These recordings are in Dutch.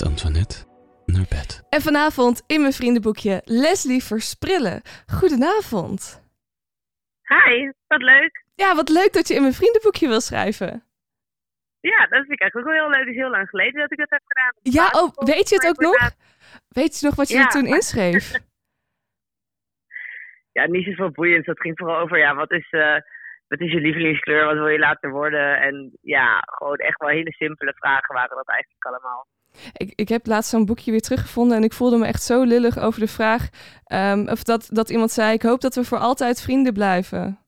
met Antoinette naar bed. En vanavond in mijn vriendenboekje Leslie Versprillen. Goedenavond. Hi, wat leuk. Ja, wat leuk dat je in mijn vriendenboekje wil schrijven. Ja, dat vind ik eigenlijk ook wel heel leuk. Het is heel lang geleden dat ik dat heb gedaan. Ja, oh, weet je het ook nog? Weet je nog wat je Ja. er toen inschreef? Ja, niet zoveel boeiend. Dat ging vooral over, ja, wat is, eh, wat is je lievelingskleur? Wat wil je later worden? En ja, gewoon echt wel hele simpele vragen waren dat eigenlijk allemaal. Ik, ik heb laatst zo'n boekje weer teruggevonden en ik voelde me echt zo lullig over de vraag. ehm, of dat, dat iemand zei: Ik hoop dat we voor altijd vrienden blijven.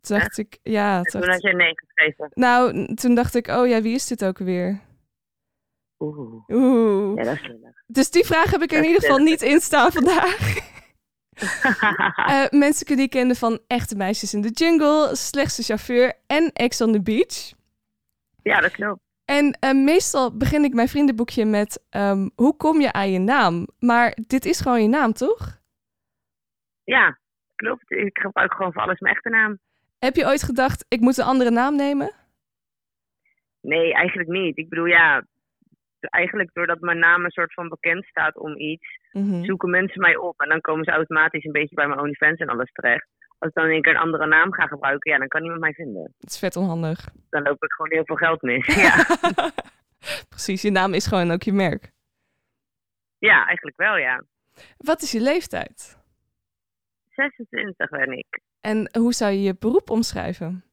Toen dacht ik, ja. En toen had je nee geschreven. nou, toen dacht ik: Oh ja, wie is dit ook weer? Oeh, Oeh. ja, dat is lullig. Dus die vraag heb ik er in ieder geval niet in staan vandaag. Eh, mensen die ik kende van Echte Meisjes in de Jungle, Slechtste Chauffeur en Ex on the Beach. ja, dat klopt. En eh, meestal begin ik mijn vriendenboekje met ehm, hoe kom je aan je naam? Maar dit is gewoon je naam, toch? Ja, klopt. Ik gebruik gewoon voor alles mijn echte naam. Heb je ooit gedacht, ik moet een andere naam nemen? Nee, eigenlijk niet. Ik bedoel, ja, eigenlijk doordat mijn naam een soort van bekend staat om iets, Mhm. zoeken mensen mij op. En dan komen ze automatisch een beetje bij mijn OnlyFans en alles terecht. Als ik dan één keer een andere naam ga gebruiken, ja, dan kan niemand mij vinden. Dat is vet onhandig. Dan loop ik gewoon heel veel geld mis. Ja, Precies, je naam is gewoon ook je merk. ja eigenlijk wel, ja. Wat is je leeftijd? 26 ben ik. En hoe zou je je beroep omschrijven?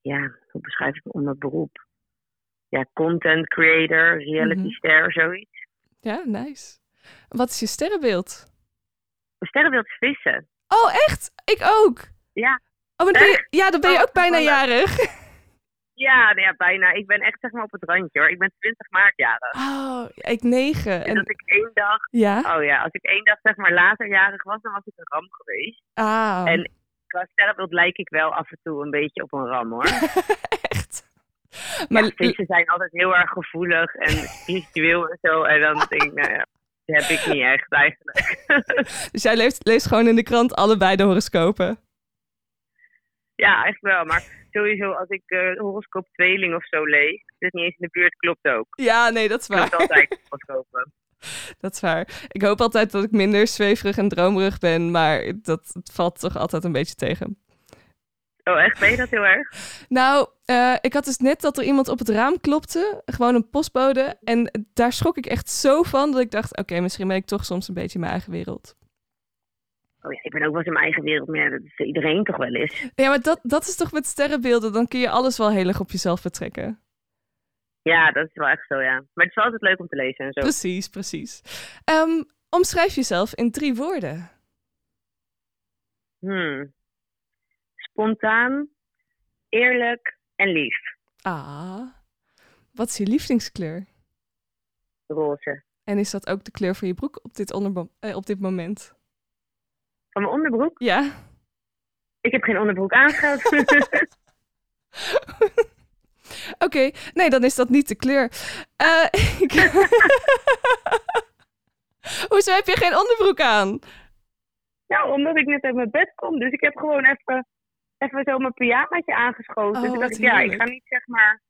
Ja, hoe beschrijf ik me onder beroep? Ja, content creator, reality Mhm. ster, zoiets. Ja, nice. Wat is je sterrenbeeld? Mijn sterrenbeeld is vissen. Oh, echt? Ik ook. Ja. Oh, maar dan ben je, ja, dan ben je Oh, ook bijna jarig. Ja, nou ja, bijna. Ik ben echt zeg maar op het randje hoor. Ik ben 20 maart jarig. Oh, ik negen. En En, dat ik één dag, ja? oh ja, als ik één dag zeg maar later jarig was, dan was ik een ram geweest. Ah, En qua sterrenbeeld lijk ik wel af en toe een beetje op een ram hoor. echt. Maar ja, vissen zijn altijd heel erg gevoelig en spiritueel en zo. En dan denk ik, nou ja, heb ik niet echt eigenlijk. dus jij leest, leest gewoon in de krant allebei de horoscopen. ja, eigenlijk wel. Maar sowieso als ik eh horoscoop tweeling of zo lees, dus niet eens in de buurt, klopt ook. Ja, nee, dat is Klopt waar. altijd horoscopen. Dat is waar. Ik hoop altijd dat ik minder zweverig en dromerig ben, maar dat valt toch altijd een beetje tegen. Oh echt? Ben je dat heel erg? Nou, eh, ik had dus net dat er iemand op het raam klopte, gewoon een postbode. En daar schrok ik echt zo van dat ik dacht, oké, misschien ben ik toch soms een beetje in mijn eigen wereld. Oh ja, ik ben ook wel eens in mijn eigen wereld, maar ja, dat is iedereen toch wel eens. Ja, maar dat, dat is toch met sterrenbeelden, dan kun je alles wel heel erg op jezelf betrekken. Ja, dat is wel echt zo, ja. Maar het is wel altijd leuk om te lezen en zo. Precies, precies. Ehm, omschrijf jezelf in drie woorden. Hmm. Spontaan, eerlijk en lief. Ah, wat is je lievelingskleur? Roze. En is dat ook de kleur van je broek op dit, eh, op dit moment? Van mijn onderbroek? Ja. Ik heb geen onderbroek aangehad. Oké, nee, dan is dat niet de kleur. Eh, ik- Hoezo heb je geen onderbroek aan? nou, omdat ik net uit mijn bed kom. Dus ik heb gewoon even, even zo mijn pyjamaatje aangeschoten. Oh, Toen dacht ik, ja, ik ga niet zeg maar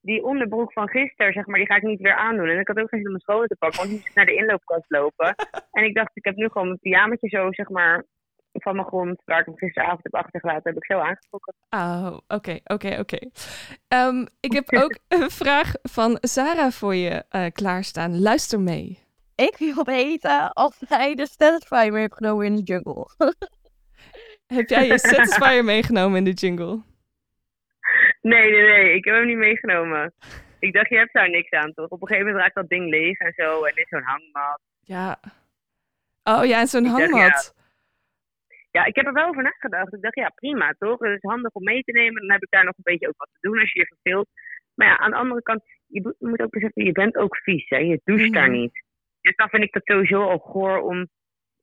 die onderbroek van gisteren, zeg maar, die ga ik niet weer aandoen. En ik had ook geen zin om mijn schoenen te pakken, want ik moest naar de inloopkast lopen. en ik dacht, ik heb nu gewoon mijn pyjamaatje zo, zeg maar, van mijn grond, waar ik hem gisteravond heb achtergelaten, heb ik zo aangetrokken. Oh, oké, oké, oké. Ehm, ik heb ook een vraag van Sarah voor je eh, klaarstaan. Luister mee. Ik wil weten of hij de Satisfyer mee heeft genomen in de jungle. Heb jij je Satisfyer meegenomen in de jungle? Nee, nee, nee, ik heb hem niet meegenomen. Ik dacht, je hebt daar niks aan, toch? Op een gegeven moment raakt dat ding leeg en zo, en dit is zo'n hangmat. Ja. Oh ja, en zo'n dacht, hangmat. Ja, ik heb er wel over nagedacht. Ik dacht, ja, prima, toch? Het is handig om mee te nemen. Dan heb ik daar nog een beetje ook wat te doen als je je verveelt. Maar ja, aan de andere kant, je moet- je moet ook beseffen, je bent ook vies, hè? Je doucht daar Mhm. niet. Dus dan vind ik dat sowieso al goor om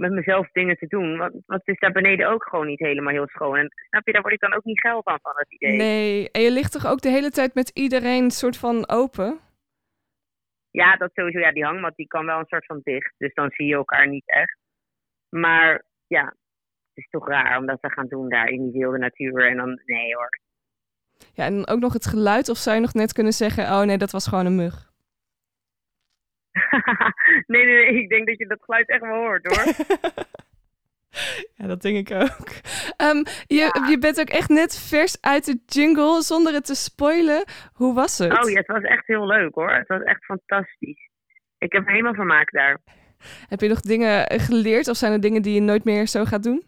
met mezelf dingen te doen. Want, want het is daar beneden ook gewoon niet helemaal heel schoon. En snap je, daar word ik dan ook niet geil van, van het idee. Nee, en je ligt toch ook de hele tijd met iedereen soort van open? Ja, dat sowieso. Ja, die hangmat die kan wel een soort van dicht. Dus dan zie je elkaar niet echt. Maar ja, het is toch raar om dat te gaan doen daar in die wilde natuur. En dan, nee hoor. Ja, en ook nog het geluid of zou je nog net kunnen zeggen... oh nee, dat was gewoon een mug. nee, nee, nee. Ik denk dat je dat geluid echt wel hoort, hoor. ja, dat denk ik ook. Ehm, je, je bent ook echt net vers uit de jingle, zonder het te spoilen. Hoe was het? Oh ja, het was echt heel leuk, hoor. Het was echt fantastisch. Ik heb helemaal vermaakt daar. Heb je nog dingen geleerd of zijn er dingen die je nooit meer zo gaat doen?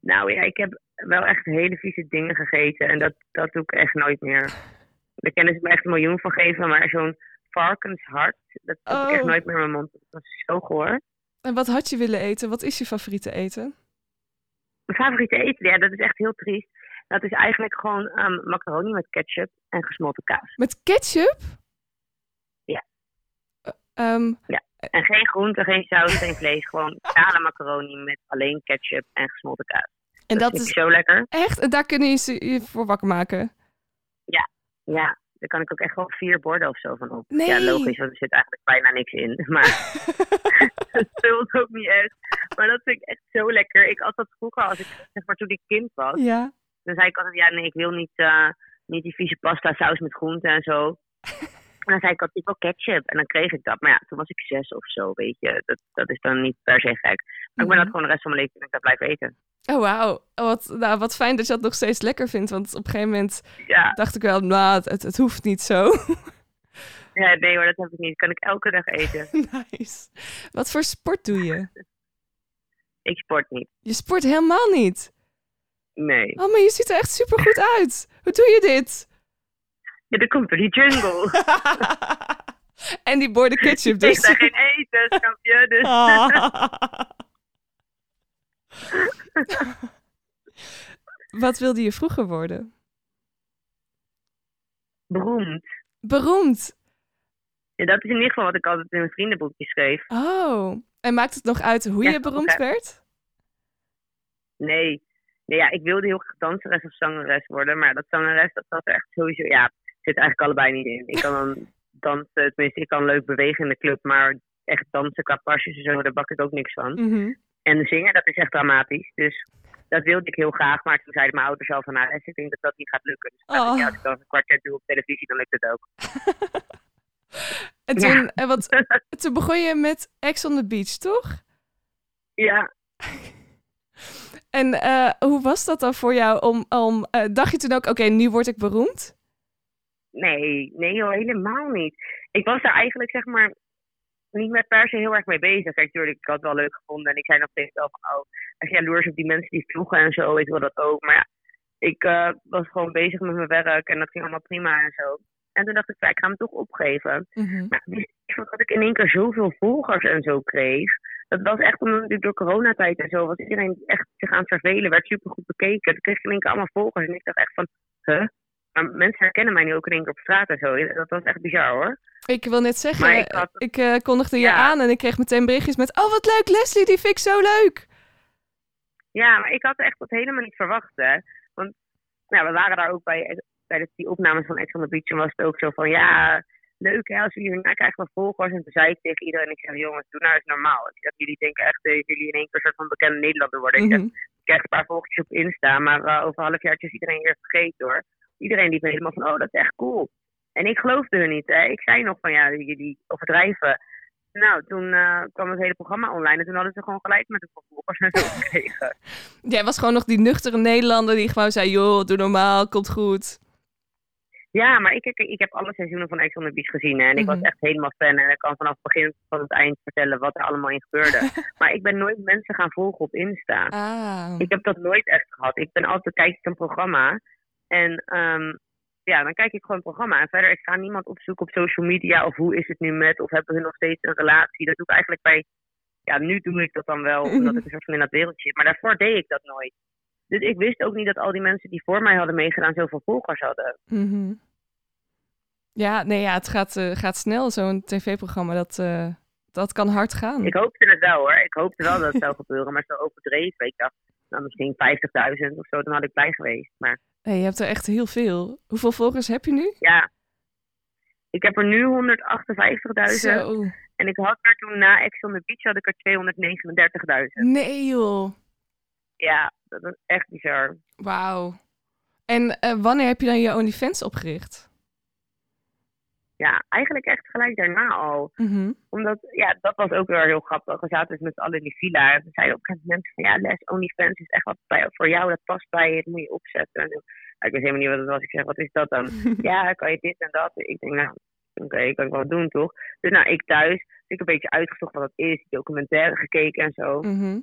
Nou ja, ik heb wel echt hele vieze dingen gegeten en dat, dat doe ik echt nooit meer. Daar kennen ze me echt een miljoen van geven, maar zo'n varkenshart, dat heb ik echt Oh. nooit meer in mijn mond. Dat was zo goor. En wat had je willen eten? Wat is je favoriete eten? Mijn favoriete eten, ja, dat is echt heel triest. Dat is eigenlijk gewoon ehm, macaroni met ketchup en gesmolten kaas. Met ketchup? Ja. Eh, ehm, En geen groente, geen saus, geen vlees. Gewoon kale macaroni met alleen ketchup en gesmolten kaas. en dat vind is ik zo lekker. echt, en daar kunnen je ze- je voor wakker maken. Ja, daar kan ik ook echt wel vier borden of zo van op. Nee. Ja, logisch, want er zit eigenlijk bijna niks in. Maar dat speelt ook niet echt. Maar dat vind ik echt zo lekker. Ik dat vroeger, als ik, zeg maar toen ik kind was. ja. Dan zei ik altijd, ja nee, ik wil niet, eh, niet die vieze pasta saus met groenten en zo. En dan zei ik altijd, ik wil ketchup. En dan kreeg ik dat. Maar ja, toen was ik zes of zo, weet je. Dat, dat is dan niet per se gek. Maar ik ben Mhm. dat gewoon de rest van mijn leven ben ik dat blijven eten. Oh, wauw. Oh, wat, nou, wat fijn dat je dat nog steeds lekker vindt. Want op een gegeven moment Ja, dacht ik wel, nou, het, het hoeft niet zo. ja nee hoor, dat heb ik niet. Dat kan ik elke dag eten. nice. Wat voor sport doe je? Ik sport niet. Je sport helemaal niet. Nee. Oh, maar je ziet er echt super goed uit. Hoe doe je dit? Ja, dat komt door die jungle. en die borden ketchup Ik dus. daar geen eten, snap je? Dus. Wat wilde je vroeger worden? Beroemd. Beroemd. Ja, dat is in ieder geval wat ik altijd in mijn vriendenboekje schreef. Oh. En maakt het nog uit hoe Ja, je beroemd werd? Nee. Nee, ja, ik wilde heel graag danseres of zangeres worden. Maar dat zangeres, dat er echt sowieso... Ja, zit eigenlijk allebei niet in. Ik kan dan dansen, tenminste, ik kan leuk bewegen in de club. Maar echt dansen qua pasjes en zo, daar bak ik ook niks van. Mhm. En zingen, dat is echt dramatisch. Dus dat wilde ik heel graag. Maar toen zeiden mijn ouders al van, nou, ik denk dat dat niet gaat lukken. Dus Oh. ja, als ik dan een kwartier doe op televisie, dan lukt het ook. En toen, en wat, toen begon je met Ex on the Beach, toch? ja, En eh, hoe was dat dan voor jou? Om, om, eh, dacht je toen ook, oké, nu word ik beroemd? Nee, nee joh, helemaal niet. Ik was daar eigenlijk zeg maar niet met per se heel erg mee bezig. Kijk, tuurlijk, ik had het wel leuk gevonden en ik zei nog steeds wel van, oh, echt jaloers op die mensen die vloegen en zo, ik wil dat ook. Maar ja, ik eh, was gewoon bezig met mijn werk en dat ging allemaal prima en zo. En toen dacht ik, ja, ik ga hem toch opgeven. Mhm. Maar wist ik dat ik in één keer zoveel volgers en zo kreeg. Dat was echt omdat natuurlijk door coronatijd en zo was iedereen echt zich aan het vervelen, werd supergoed bekeken. Toen kreeg ik in één keer allemaal volgers en ik dacht echt van, huh? Maar mensen herkennen mij nu ook in één keer op straat en zo. Dat was echt bizar hoor. Ik wil net zeggen, Maar ik, eh, kondigde je Ja. aan en ik kreeg meteen berichtjes met... Oh, wat leuk, Leslie, die vind ik zo leuk. Ja, maar ik had echt dat helemaal niet verwacht hè. Want nou, we waren daar ook bij, tijdens die opnames van Ex on the Beach. En was het ook zo van, ja, leuk hè, als we hier nou krijgen we volgers. En toen zei ik tegen iedereen, ik zeg, jongens, doe nou eens normaal. Ik zeg, jullie denken echt dat jullie in één keer een soort van bekende Nederlander worden. Ik zeg, Mhm. ik krijg een paar volgers op Insta, maar eh, over een half jaar is iedereen weer vergeten hoor. Iedereen liep helemaal van, oh, dat is echt cool. En ik geloofde hun niet. Hè. Ik zei nog van, ja, jullie overdrijven. Nou, toen eh, kwam het hele programma online en toen hadden ze gewoon gelijk met de volgers en zo gekregen. Jij was gewoon nog die nuchtere Nederlander die gewoon zei... joh, doe normaal, komt goed. Ja, maar ik, ik, ik heb alle seizoenen van Ex on the Beach gezien hè, en ik was Mhm. echt helemaal fan. En ik kan vanaf het begin tot het eind vertellen wat er allemaal in gebeurde. maar ik ben nooit mensen gaan volgen op Insta. Ah. Ik heb dat nooit echt gehad. Ik ben altijd, kijk ik een programma. En ehm, ja, dan kijk ik gewoon een programma. En verder, ik ga niemand opzoeken op social media. Of hoe is het nu met, of hebben we nog steeds een relatie. Dat doe ik eigenlijk bij, ja, nu doe ik dat dan wel. Omdat ik een soort van in dat wereldje zit. Maar daarvoor deed ik dat nooit. Dus ik wist ook niet dat al die mensen die voor mij hadden meegedaan zoveel volgers hadden. Mhm. Ja, nee, ja, het gaat, eh, gaat snel, zo'n tv-programma. Dat, eh, dat kan hard gaan. Ik hoopte het wel hoor. Ik hoopte wel dat het zou gebeuren. Maar zo overdreven. Ik dacht, nou misschien 50.000 of zo. Dan had ik blij geweest. Maar Nee, je hebt er echt heel veel. Hoeveel volgers heb je nu? ja. Ik heb er nu 158.000. Zo. En ik had er toen na Ex on the Beach had ik er 239.000. Nee, joh. Ja, dat is echt bizar. Wauw. En eh, wanneer heb je dan je OnlyFans opgericht? Ja, eigenlijk echt gelijk daarna al. Mhm. Omdat, ja, dat was ook wel heel grappig. We zaten dus met z'n allen in die villa. En we zeiden op een gegeven moment van, ja, Les OnlyFans is echt wat bij, voor jou. Dat past bij je, dat moet je opzetten. En, ik wist helemaal niet wat het was. Ik zeg, wat is dat dan? ja, kan je dit en dat? Ik denk, nou, oké, kan ik wel doen, toch? Dus nou, ik thuis, dus ik een beetje uitgezocht wat dat is. Documentaire gekeken en zo. Mhm.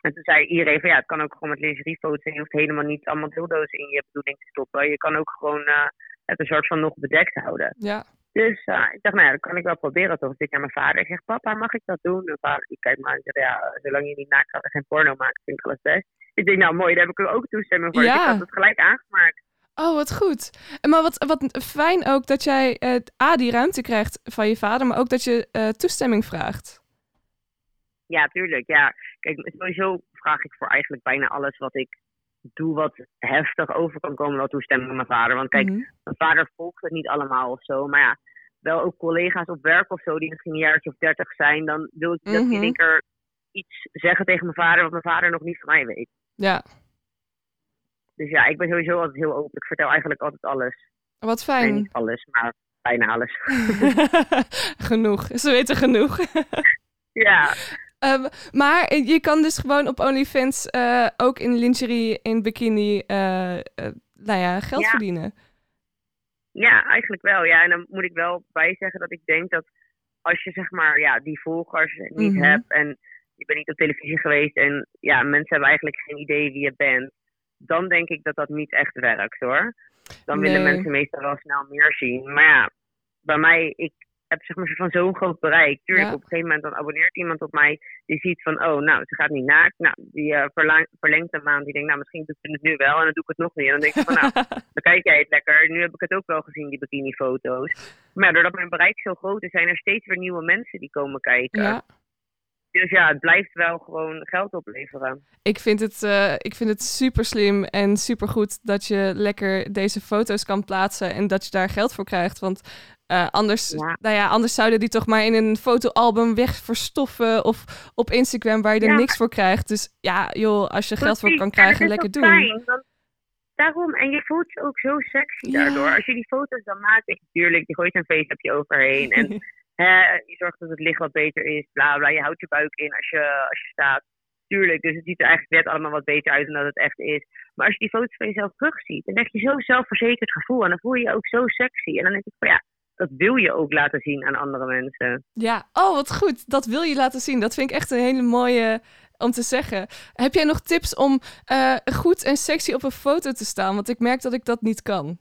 En toen zei iedereen van, ja, het kan ook gewoon met lingeriefoto's. En je hoeft helemaal niet allemaal dildo's in je bedoeling te stoppen. Je kan ook gewoon eh, het een soort van nog bedekt houden. Ja. Dus eh, ik dacht, nou ja, dat kan ik wel proberen toch. Dus ik naar mijn vader. Ik zeg, papa, mag ik dat doen? Mijn vader die kijkt maar en zegt, ja, zolang je niet naakt en geen porno maakt, vind ik alles best. Ik denk, nou mooi, daar heb ik ook toestemming voor. Dus ik had het gelijk aangemaakt. Oh, wat goed. Maar wat, wat fijn ook dat jij eh, A, die ruimte krijgt van je vader, maar ook dat je eh, toestemming vraagt. Ja, tuurlijk. Ja, kijk, sowieso vraag ik voor eigenlijk bijna alles wat ik doe wat heftig over kan komen, wel toestemming van mijn vader. Want kijk, Mhm. mijn vader volgt het niet allemaal of zo. Maar ja, wel ook collega's op werk of zo, die misschien een jaartje of dertig zijn. Dan wil ik dat Mhm. in één keer iets zeggen tegen mijn vader, wat mijn vader nog niet van mij weet. Ja, Dus ja, ik ben sowieso altijd heel open. Ik vertel eigenlijk altijd alles. wat Nee, fijn. niet alles, maar bijna alles. genoeg. Ze weten genoeg. ja, Ehm, maar je kan dus gewoon op OnlyFans eh, ook in lingerie, in bikini, eh, eh, nou ja, geld Ja. verdienen. ja, eigenlijk wel. Ja, en dan moet ik wel bij zeggen dat ik denk dat als je zeg maar ja, die volgers niet Mhm. hebt en je bent niet op televisie geweest en ja, mensen hebben eigenlijk geen idee wie je bent, dan denk ik dat dat niet echt werkt hoor. Dan willen mensen meestal wel snel meer zien. Maar ja, bij mij, ik heb zeg maar van zo'n groot bereik. Tuurlijk, Ja. op een gegeven moment dan abonneert iemand op mij. Die ziet van, oh, nou, ze gaat niet naakt. Nou, die eh, verlang- verlengt een maand. Die denkt, nou, misschien doe ik het nu wel en dan doe ik het nog niet. En dan denk ik van, nou, dan kijk jij het lekker. Nu heb ik het ook wel gezien, die bikinifoto's. Maar ja, doordat mijn bereik zo groot is, zijn er steeds weer nieuwe mensen die komen kijken. ja, Dus ja, het blijft wel gewoon geld opleveren. ik vind het, eh, ik vind het super slim en super goed dat je lekker deze foto's kan plaatsen en dat je daar geld voor krijgt. Want eh, anders, Ja. Nou ja, anders zouden die toch maar in een fotoalbum weg verstoffen of op Instagram waar je er Ja. niks voor krijgt. Dus ja, joh, als je geld voor kan en krijgen, lekker doen. Fijn, want daarom, en je voelt je ook zo sexy daardoor. Als je die foto's dan maakt, weet je, tuurlijk, je gooit een face-appje overheen. En hè, je zorgt dat het licht wat beter is, bla bla. Je houdt je buik in als je, als je staat. Tuurlijk, dus het ziet er eigenlijk net allemaal wat beter uit dan dat het echt is. Maar als je die foto's van jezelf terugziet, dan krijg je zo'n zelfverzekerd gevoel. En dan voel je je ook zo sexy. En dan denk ik van ja, dat wil je ook laten zien aan andere mensen. Ja, oh wat goed. Dat wil je laten zien. Dat vind ik echt een hele mooie om te zeggen. Heb jij nog tips om eh, goed en sexy op een foto te staan? Want ik merk dat ik dat niet kan.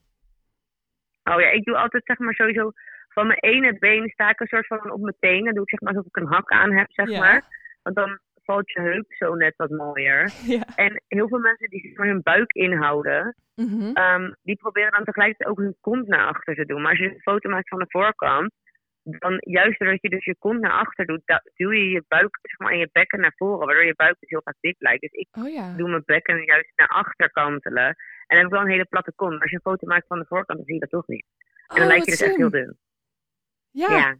Oh ja, ik doe altijd zeg maar sowieso van mijn ene been sta ik een soort van op mijn tenen. Dan doe ik zeg maar alsof ik een hak aan heb, zeg Ja. maar. Want dan valt je heup zo net wat mooier. Ja. En heel veel mensen die maar hun buik inhouden, Mhm. ehm, die proberen dan tegelijkertijd ook hun kont naar achter te doen. Maar als je een foto maakt van de voorkant, dan juist doordat je dus je kont naar achter doet, duw je je buik zeg maar, en je bekken naar voren, waardoor je buik dus heel vaak dik lijkt. Dus ik Oh ja. doe mijn bekken juist naar achter kantelen. En dan heb ik wel een hele platte kont. Maar als je een foto maakt van de voorkant, dan zie je dat toch niet. En dan Oh, lijkt je dus echt heel dun. Ja. ja.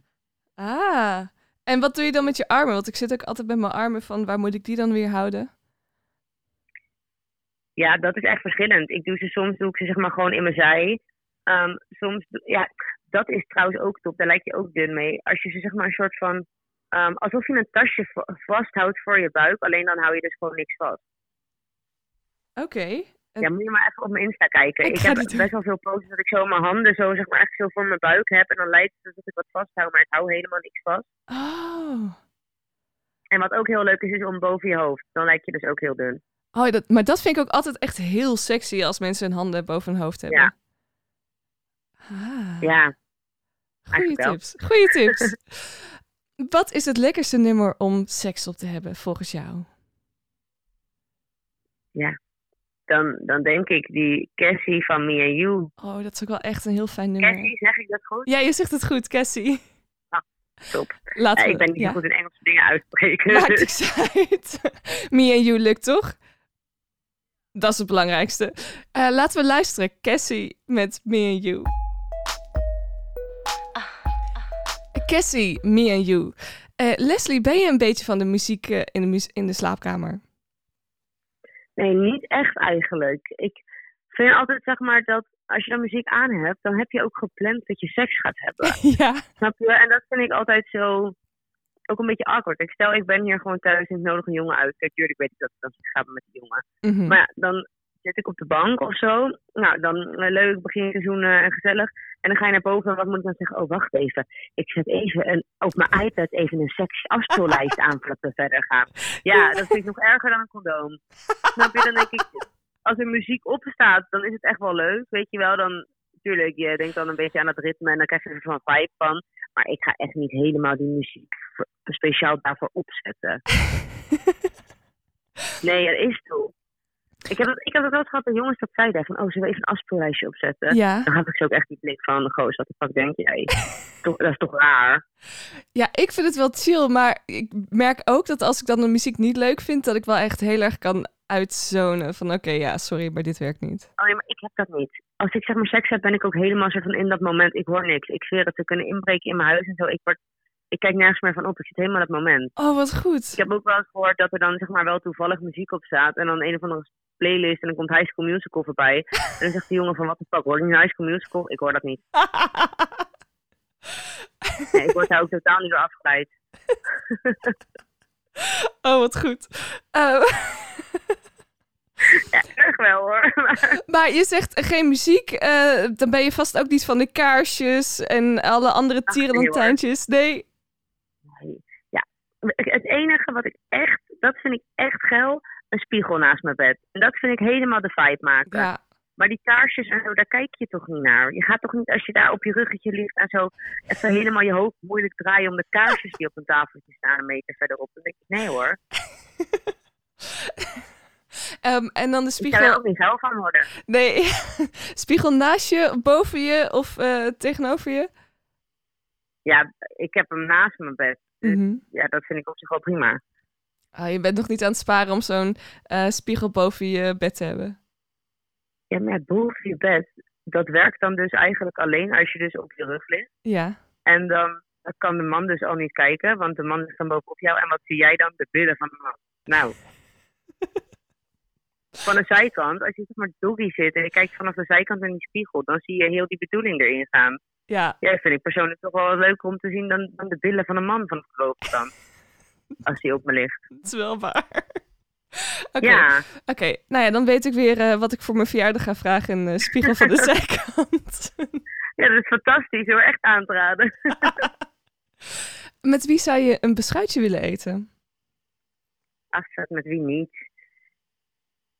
Ah. En wat doe je dan met je armen? Want ik zit ook altijd met mijn armen van waar moet ik die dan weer houden? Ja, dat is echt verschillend. Ik doe ze soms doe ik ze zeg maar gewoon in mijn zij. Ehm, soms, ja, dat is trouwens ook top. Daar lijkt je ook dun mee. Als je ze zeg maar een soort van, ehm, alsof je een tasje va- vasthoudt voor je buik. Alleen dan hou je dus gewoon niks vast. Oké. Ja, moet je maar even op mijn Insta kijken. Ik heb doen. best wel veel poses dat ik zo mijn handen zo zeg maar echt zo voor mijn buik heb. En dan lijkt het alsof ik wat vasthoud, maar ik hou helemaal niks vast. Oh. En wat ook heel leuk is, is om boven je hoofd. Dan lijkt je dus ook heel dun. Oh, dat, maar dat vind ik ook altijd echt heel sexy als mensen hun handen boven hun hoofd hebben. Ja. Ah. Ja, Goeie tips. Goeie tips. Wat is het lekkerste nummer om seks op te hebben volgens jou? Dan, dan denk ik die Cassie van Me and You. Oh, dat is ook wel echt een heel fijn nummer. Cassie, zeg ik dat goed? Ja, je zegt het goed, Cassie. Top. Laten Ja, we, ik ben niet ja. goed in Engelse dingen uitspreken. Maakt dus- niks uit. Me and you lukt toch? Dat is het belangrijkste. Eh, laten we luisteren. Cassie met Me and You. Cassie, Me and You. Eh, Leslie, ben je een beetje van de muziek eh, in, de mu- in de slaapkamer? Nee, niet echt eigenlijk. Ik vind altijd zeg maar dat als je dan muziek aan hebt, dan heb je ook gepland dat je seks gaat hebben. ja. Snap je? En dat vind ik altijd zo, ook een beetje awkward. Ik stel, ik ben hier gewoon thuis en ik nodig een jongen uit. Kijk, tuurlijk weet ik dat ik dan ga met die jongen. Mhm. Maar ja, dan zit ik op de bank of zo. Nou, dan eh, leuk, begin te zoenen en gezellig. En dan ga je naar boven en wat moet ik dan zeggen? Oh, wacht even. Ik zet even een, op mijn iPad even een sexy afspeellijst aan voordat we verder gaan. Ja, dat vind ik nog erger dan een condoom. Snap je? Dan denk ik, als er muziek opstaat, dan is het echt wel leuk. Weet je wel, dan... Tuurlijk, je denkt dan een beetje aan het ritme en dan krijg je er van vibe van. Maar ik ga echt niet helemaal die muziek voor- speciaal daarvoor opzetten. Nee, dat is toch. Ik heb, het, ik heb het wel gehad dat jongens dat zeiden van, oh, zullen we even een afspeellijstje opzetten? ja. Dan had ik zo ook echt die blik van, goos, wat de fuck denk jij? toch, dat is toch raar? ja, ik vind het wel chill, maar ik merk ook dat als ik dan de muziek niet leuk vind, dat ik wel echt heel erg kan uitzonen van oké, ja, sorry, maar dit werkt niet. Oh nee, maar ik heb dat niet. Als ik zeg maar seks heb, ben ik ook helemaal soort van in dat moment, ik hoor niks. Ik zweer het, ze kunnen inbreken in mijn huis en zo. Ik, word, ik kijk nergens meer van op, ik zit helemaal het moment. Oh, wat goed. Ik heb ook wel eens gehoord dat er dan zeg maar wel toevallig muziek op staat. En dan een of andere playlist en dan komt High School Musical voorbij. En dan zegt die jongen van, wat de fuck, hoor je nu High School Musical? Ik hoor dat niet. Nee, ik word daar ook totaal niet door afgeleid. oh, wat goed. Eh, Ja, erg wel hoor. Maar- maar je zegt geen muziek, eh, dan ben je vast ook niet van de kaarsjes en alle andere tierenlantijntjes. Nee. Het enige wat ik echt, dat vind ik echt geil, een spiegel naast mijn bed. En dat vind ik helemaal de vibe maken. Ja. Maar die kaarsjes en zo, daar kijk je toch niet naar. Je gaat toch niet als je daar op je ruggetje ligt en zo even helemaal je hoofd moeilijk draaien om de kaarsjes die op een tafeltje staan een meter verderop. Dan denk ik, nee hoor, Ehm, en dan de ik zou er spiegel. ook niet geil van worden. Nee, spiegel naast je, boven je of eh, tegenover je? Ja, ik heb hem naast mijn bed. Dus Mhm. ja, dat vind ik op zich wel prima. Ah, je bent nog niet aan het sparen om zo'n eh, spiegel boven je bed te hebben. Ja, maar boven je bed, dat werkt dan dus eigenlijk alleen als je dus op je rug ligt. Ja. En dan kan de man dus al niet kijken, want de man is dan bovenop jou. En wat zie jij dan? De billen van de man. Nou. Van de zijkant, als je zeg maar doggy zit en je kijkt vanaf de zijkant in die spiegel, dan zie je heel die bedoeling erin staan. Ja. Ja, dat vind ik persoonlijk toch wel wat leuker om te zien dan, dan de billen van een man vanaf de bovenkant. Als die op me ligt. Dat is wel waar. Oké, Ja, Oké, nou ja, dan weet ik weer eh, wat ik voor mijn verjaardag ga vragen. Een eh, spiegel van de zijkant. ja, dat is fantastisch hoor, echt aan te raden. Met wie zou je een beschuitje willen eten? Afzet met wie niet.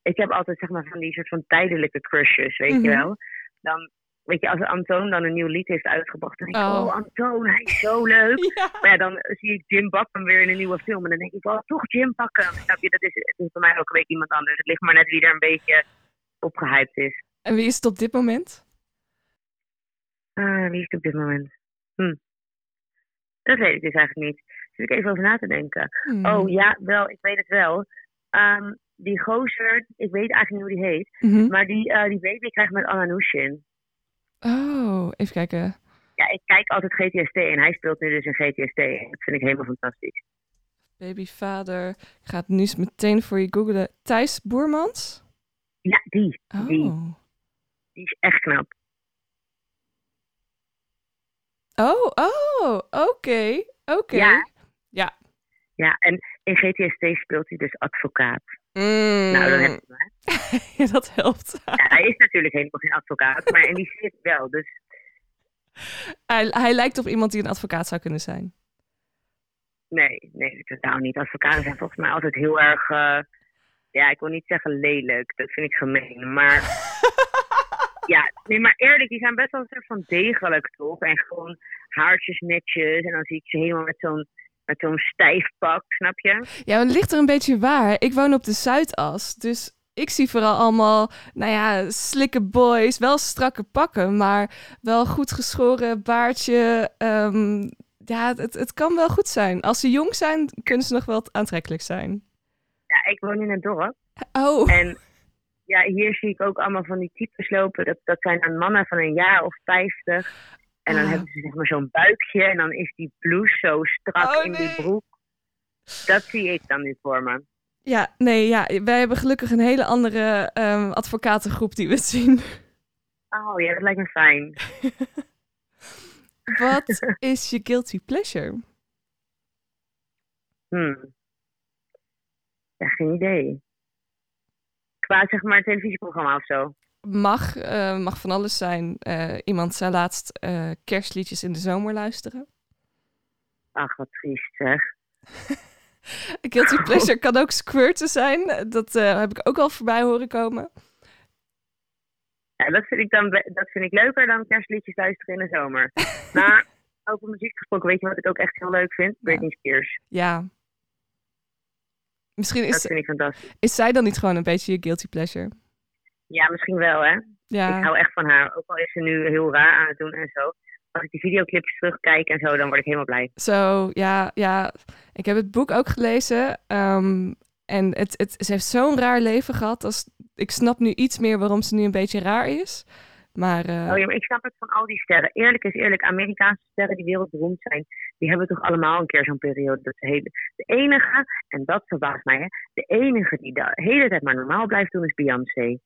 Ik heb altijd zeg maar van die soort van tijdelijke crushes, weet Mhm. je wel. Dan, weet je, als Antoon dan een nieuw lied heeft uitgebracht, dan denk ik, Oh. oh, Antoon, hij is zo leuk. Ja. Maar ja, dan zie ik Jim Bakken weer in een nieuwe film en dan denk ik, oh, toch Jim Bakken. Snap je, dat is, het is voor mij elke week iemand anders. Het ligt maar net wie er een beetje opgehyped is. En wie is het op dit moment? Ah, wie is het op dit moment? Hm. Dat weet ik dus eigenlijk niet. Zit ik even over na te denken. Hmm. Oh ja, wel, ik weet het wel. Ehm, die gozer, ik weet eigenlijk niet hoe die heet. Mhm. Maar die, eh, die baby krijgt met Anna Nushin. Oh, even kijken. Ja, ik kijk altijd GTST en hij speelt nu dus in GTST. Dat vind ik helemaal fantastisch. Babyvader. Ik ga het nu eens meteen voor je googlen. Thijs Boermans? Ja, die. Die, Oh. die is echt knap. Oh, oh, oké. Oké. Ja. Ja. Ja, en in GTST speelt hij dus advocaat. Mm. Nou, dan heb je hem. Ja, dat helpt. Ja, hij is natuurlijk helemaal geen advocaat, maar in die serie wel. Dus Hij, hij lijkt op iemand die een advocaat zou kunnen zijn. nee, nee, totaal niet. Advocaten zijn volgens mij altijd heel erg, eh, ja, ik wil niet zeggen lelijk. Dat vind ik gemeen. Maar ja, nee, maar eerlijk, die zijn best wel een soort van degelijk, toch? En gewoon haartjes netjes. En dan zie ik ze helemaal met zo'n met zo'n stijf pak, snap je? Ja, maar het ligt er een beetje waar. Ik woon op de Zuidas, dus ik zie vooral allemaal, nou ja, slikke boys, wel strakke pakken, maar wel goed geschoren baardje. ehm, ja, het, het kan wel goed zijn. Als ze jong zijn, kunnen ze nog wel aantrekkelijk zijn. Ja, ik woon in een dorp. Oh, En ja, hier zie ik ook allemaal van die types lopen. Dat, dat zijn dan mannen van een jaar of vijftig. En dan Ah. hebben ze zeg maar zo'n buikje. En dan is die blouse zo strak Oh, in nee. die broek. Dat zie ik dan nu voor me. Ja, nee, ja, wij hebben gelukkig een hele andere ehm, advocatengroep die we het zien. Oh ja, dat lijkt me fijn. Wat is je guilty pleasure? Hmm. Ja, geen idee. Qua zeg maar televisieprogramma of zo. Mag, eh, mag van alles zijn. Eh, iemand zei laatst eh, kerstliedjes in de zomer luisteren. Ach, wat triest zeg. Guilty pleasure kan ook squirten zijn. Dat heb ik ook al voorbij horen komen. Ja, dat vind ik dan dat vind ik leuker dan kerstliedjes luisteren in de zomer. maar over muziek gesproken, weet je wat ik ook echt heel leuk vind? Britney Spears. Ja. Misschien Dat is, vind ik fantastisch. is zij dan niet gewoon een beetje je guilty pleasure? Ja, misschien wel hè. Ik hou echt van haar. Ook al is ze nu heel raar aan het doen en zo. Als ik die videoclips terugkijk en zo, dan word ik helemaal blij. zo, ja, ja. Ik heb het boek ook gelezen. ehm, en het, het, ze heeft zo'n raar leven gehad. Als, ik snap nu iets meer waarom ze nu een beetje raar is. Maar eh, Oh ja, maar ik snap het van al die sterren. Eerlijk is eerlijk, Amerikaanse sterren die wereldberoemd zijn, die hebben toch allemaal een keer zo'n periode. Dat ze hele... De enige, en dat verbaast mij, hè, de enige die de hele tijd maar normaal blijft doen is Beyoncé.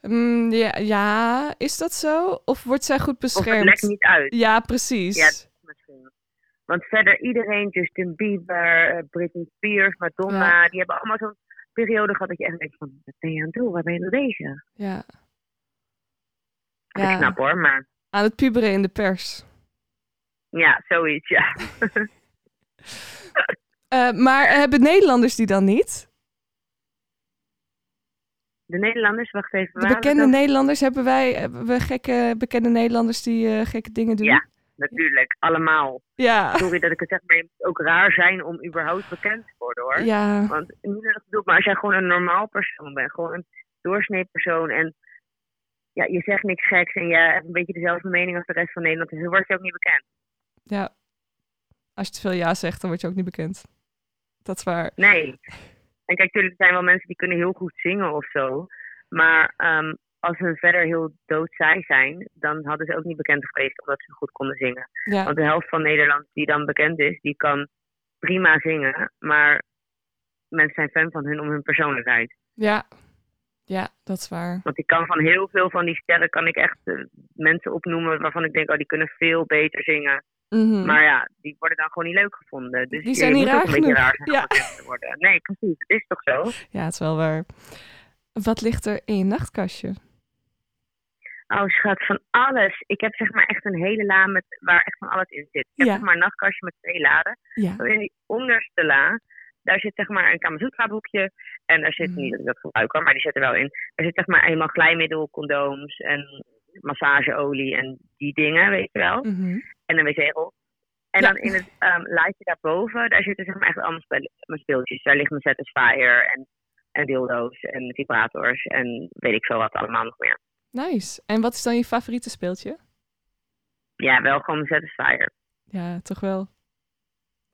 Mm, ja, ja, is dat zo? Of wordt zij goed Of het beschermd? lekt niet uit. Ja, precies. Ja, misschien. Want verder iedereen, Justin Bieber, eh, Britney Spears, Madonna, die hebben allemaal zo'n periode gehad dat je echt denkt van, wat ben je aan het doen? Waar ben je mee bezig? ja. Ik Ja. snap hoor, maar Aan het puberen in de pers. ja, zoiets, ja. Eh, maar hebben Nederlanders die dan niet? De Nederlanders, wacht even. De bekende? Nederlanders, hebben wij hebben we gekke bekende Nederlanders die eh, gekke dingen doen? Ja. Natuurlijk, allemaal. Ja. Sorry dat ik het zeg, maar je moet ook raar zijn om überhaupt bekend te worden hoor. Ja. Want niet dat ik bedoel, maar als jij gewoon een normaal persoon bent, gewoon een doorsnee persoon en ja, je zegt niks geks en je hebt een beetje dezelfde mening als de rest van Nederland, dan word je ook niet bekend. ja. Als je te veel ja zegt, dan word je ook niet bekend. Dat is waar. Nee. En kijk, natuurlijk zijn wel mensen die kunnen heel goed zingen of zo. Maar ehm, als ze verder heel doodzaai zijn, dan hadden ze ook niet bekend geweest omdat ze goed konden zingen. Ja. Want de helft van Nederland die dan bekend is, die kan prima zingen. Maar mensen zijn fan van hun om hun persoonlijkheid. Ja. Ja, dat is waar. Want ik kan van heel veel van die sterren kan ik echt eh, mensen opnoemen waarvan ik denk, oh, die kunnen veel beter zingen. Mhm. Maar ja, die worden dan gewoon niet leuk gevonden. Dus Die zijn niet moet ook raar een beetje raar Ja. worden. Nee, precies. Het is toch zo? Ja, het is wel waar. Wat ligt er in je nachtkastje? Oh, schat, van alles. Ik heb zeg maar echt een hele la met, waar echt van alles in zit. Ik heb Ja. zeg maar een nachtkastje met twee laden. Ja. In die onderste la, daar zit zeg maar een Kamasutra boekje. En daar zit, Mhm. niet dat ik dat gebruik hoor, maar die zit er wel in. Er zit zeg maar eenmaal glijmiddel, condooms en massageolie en die dingen, weet je wel. Mhm. En een wc-rol. En Ja. dan in het um, lijstje daarboven, daar zitten zeg maar echt allemaal mijn speeltjes. Daar ligt mijn Satisfyer en, en dildo's en vibrators en weet ik veel wat allemaal nog meer. Nice. En wat is dan je favoriete speeltje? Ja, wel gewoon mijn Satisfyer. Ja, toch wel.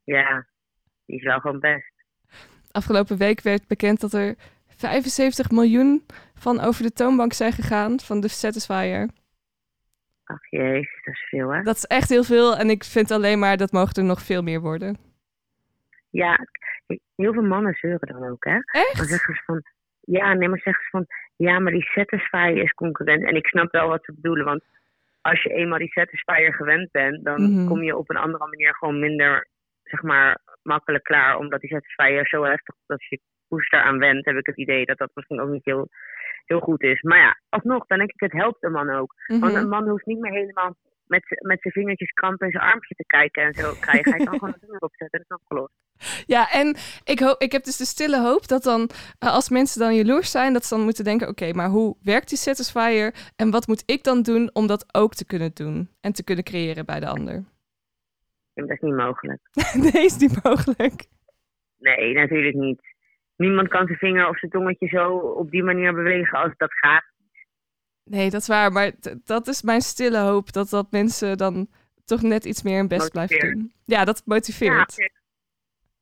Ja, die is wel gewoon best. Afgelopen week werd bekend dat er 75 miljoen van over de toonbank zijn gegaan van de Satisfyer. Ach jezus, dat is veel hè. Dat is echt heel veel en ik vind alleen maar dat mogen er nog veel meer worden. Ja, heel veel mannen zeuren dan ook hè. Dan Echt? zeggen ze van, ja, nee, maar zeggen ze van, ja, maar die Satisfyer is concurrent. En ik snap wel wat ze bedoelen, want als je eenmaal die Satisfyer gewend bent, dan Mhm. kom je op een andere manier gewoon minder, zeg maar, makkelijk klaar. Omdat die Satisfyer zo heftig is dat als je poes aan wendt, heb ik het idee dat dat misschien ook niet heel, heel goed is. Maar ja, alsnog, dan denk ik, het helpt een man ook. Want Mhm. een man hoeft niet meer helemaal met, met zijn vingertjes krampen in zijn armpje te kijken en zo krijgen. Hij kan gewoon een vinger opzetten, dat is opgelost. Ja, en ik, hoop, ik heb dus de stille hoop dat dan, eh, als mensen dan jaloers zijn, dat ze dan moeten denken, oké, maar hoe werkt die Satisfyer en wat moet ik dan doen om dat ook te kunnen doen en te kunnen creëren bij de ander? Dat is niet mogelijk. nee, is niet mogelijk. Nee, natuurlijk niet. Niemand kan zijn vinger of zijn tongetje zo op die manier bewegen als dat gaat. Nee, dat is waar, maar dat is mijn stille hoop, dat, dat mensen dan toch net iets meer hun best blijven doen. Ja, dat Ja, motiveert.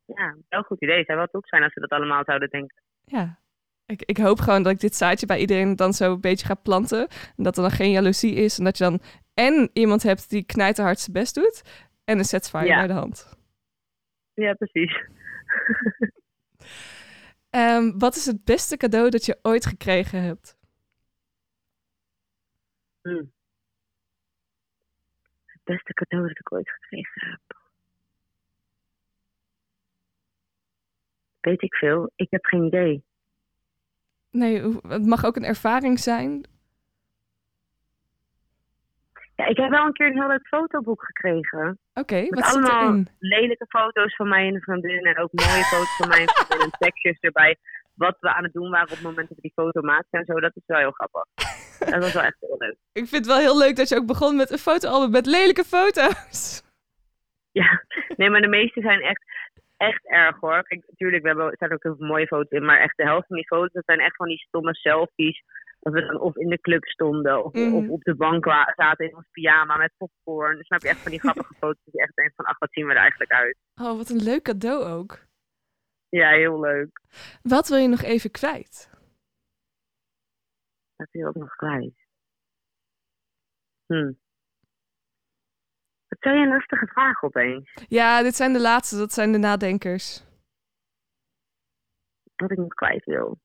ja, wel een goed idee. Het zou wel top zijn als ze dat allemaal zouden denken. Ja. Ik, ik hoop gewoon dat ik dit zaadje bij iedereen dan zo een beetje ga planten. En dat er dan geen jaloezie is. En dat je dan en iemand hebt die knijterhard zijn best doet. En een Satisfyer Ja. bij de hand. Ja, precies. Ehm, wat is het beste cadeau dat je ooit gekregen hebt? Hm. Het beste cadeau dat ik ooit gekregen heb. Weet ik veel. Ik heb geen idee. Nee, het mag ook een ervaring zijn. Ja, ik heb wel een keer een heel leuk fotoboek gekregen. Oké, Met wat zit allemaal erin? lelijke foto's van mij en een vriendin. En ook mooie foto's van mij en vriendin. En tekstjes erbij. Wat we aan het doen waren op het moment dat we die foto maakten en zo. Dat is wel heel grappig. Dat was wel echt heel leuk. Ik vind het wel heel leuk dat je ook begon met een fotoalbum met lelijke foto's. Ja, nee, maar de meeste zijn echt, echt erg hoor. Kijk, natuurlijk, we hebben, er zijn ook heel veel mooie foto's in. Maar echt de helft van die foto's, dat zijn echt van die stomme selfies. Dat we dan of in de club stonden, of, Mhm. of op de bank zaten in ons pyjama met popcorn. Dus snap je echt van die grappige foto's die je echt denkt van, ach, wat zien we er eigenlijk uit. Oh, wat een leuk cadeau ook. Ja, heel leuk. Wat wil je nog even kwijt? Dat is ook nog kwijt. Hm. Zou je een lastige vraag opeens? Ja, dit zijn de laatste, dat zijn de nadenkers. wat ik nog kwijt wil.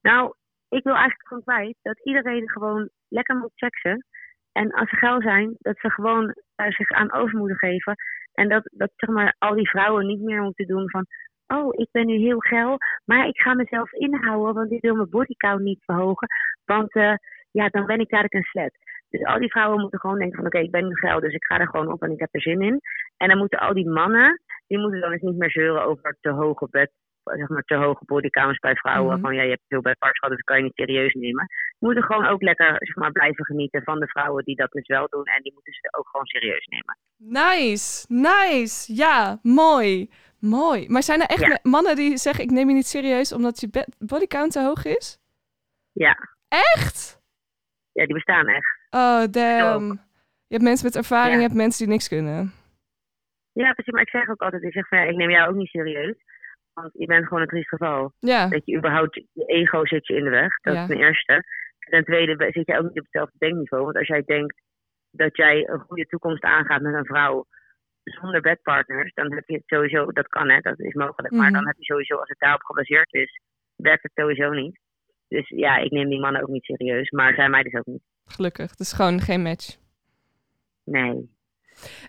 Nou, ik wil eigenlijk gewoon kwijt dat iedereen gewoon lekker moet seksen. En als ze geil zijn, dat ze gewoon daar zich aan over moeten geven. En dat, dat zeg maar al die vrouwen niet meer moeten doen van... Oh, ik ben nu heel geil, maar ik ga mezelf inhouden, want ik wil mijn bodycount niet verhogen. Want eh, ja, dan ben ik dadelijk een slet. Dus al die vrouwen moeten gewoon denken van... Oké, ik ben nu geil, dus ik ga er gewoon op en ik heb er zin in. En dan moeten al die mannen, die moeten dan eens niet meer zeuren over te hoge bed zeg maar, te hoge bodycounts bij vrouwen. Mhm. Van ja, je hebt veel bedparts gehad, dus dat kan je niet serieus nemen. Je moet er gewoon ook lekker zeg maar, blijven genieten van de vrouwen die dat dus wel doen. En die moeten ze ook gewoon serieus nemen. Nice, nice. Ja, mooi. Mooi. Maar zijn er echt Ja. mannen die zeggen: Ik neem je niet serieus omdat je bodycount te hoog is? Ja, Echt? Ja die bestaan echt. Oh, damn. Je hebt mensen met ervaring, Ja. je hebt mensen die niks kunnen. Ja, precies. Maar ik zeg ook altijd, ik zeg van ja, ik neem jou ook niet serieus. Want je bent gewoon een triest geval. Ja, Dat je überhaupt, je ego zit je in de weg. Dat Ja. is ten eerste. Ten tweede zit je ook niet op hetzelfde denkniveau. Want als jij denkt dat jij een goede toekomst aangaat met een vrouw zonder bedpartners, dan heb je het sowieso, dat kan hè, dat is mogelijk. Maar Mhm. dan heb je sowieso, als het daarop gebaseerd is, werkt het sowieso niet. Dus ja, ik neem die mannen ook niet serieus. Maar zij mij dus ook niet. gelukkig. Het is gewoon geen match. Nee.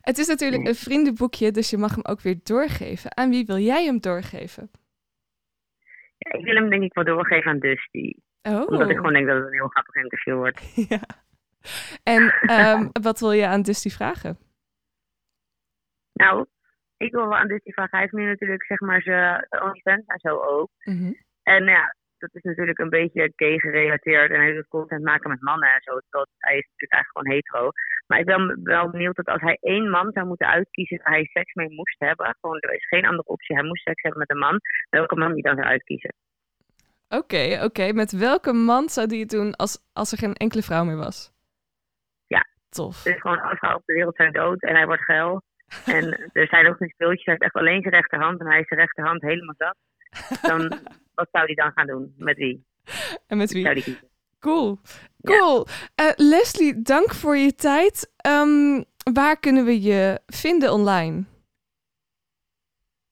Het is natuurlijk Nee. een vriendenboekje, dus je mag hem ook weer doorgeven. Aan wie wil jij hem doorgeven? Ja, ik wil hem denk ik wel doorgeven aan Dusty. Oh. Omdat ik gewoon denk dat het een heel grappig interview wordt. ja. En ehm, wat wil je aan Dusty vragen? Nou, ik wil wel aan Dusty vragen. Hij heeft nu natuurlijk zeg maar zijn OnlyFans en zo ook. Mhm. En ja, dat is natuurlijk een beetje gay gerelateerd. En hij doet content maken met mannen en zo. Dat, hij is natuurlijk eigenlijk gewoon hetero. Maar ik ben wel benieuwd dat als hij één man zou moeten uitkiezen waar hij seks mee moest hebben. Gewoon, er is geen andere optie. Hij moest seks hebben met een man. Welke man die dan zou uitkiezen? Oké, oké. Met welke man zou die het doen als, als er geen enkele vrouw meer was? Ja. Tof. Dus gewoon alle vrouwen op de wereld zijn dood en hij wordt geil. En er zijn ook geen speeltjes. Hij heeft echt alleen zijn rechterhand en hij is zijn rechterhand helemaal zat. Dan, wat zou hij dan gaan doen? Met wie? En met Zou wie? die kiezen? Cool. Ja. Cool. Eh, Leslie, dank voor je tijd. Ehm, waar kunnen we je vinden online?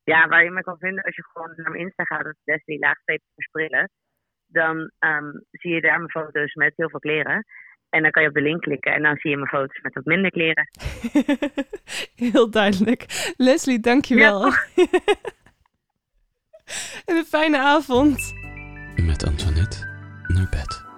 Ja, waar je me kan vinden als je gewoon naar mijn Insta gaat, dat is Leslie laagstreep versprillen. Dan ehm, zie je daar mijn foto's met heel veel kleren. En dan kan je op de link klikken en dan zie je mijn foto's met wat minder kleren. Heel duidelijk. Leslie, dankjewel. en een fijne avond. Met Antoinette naar bed.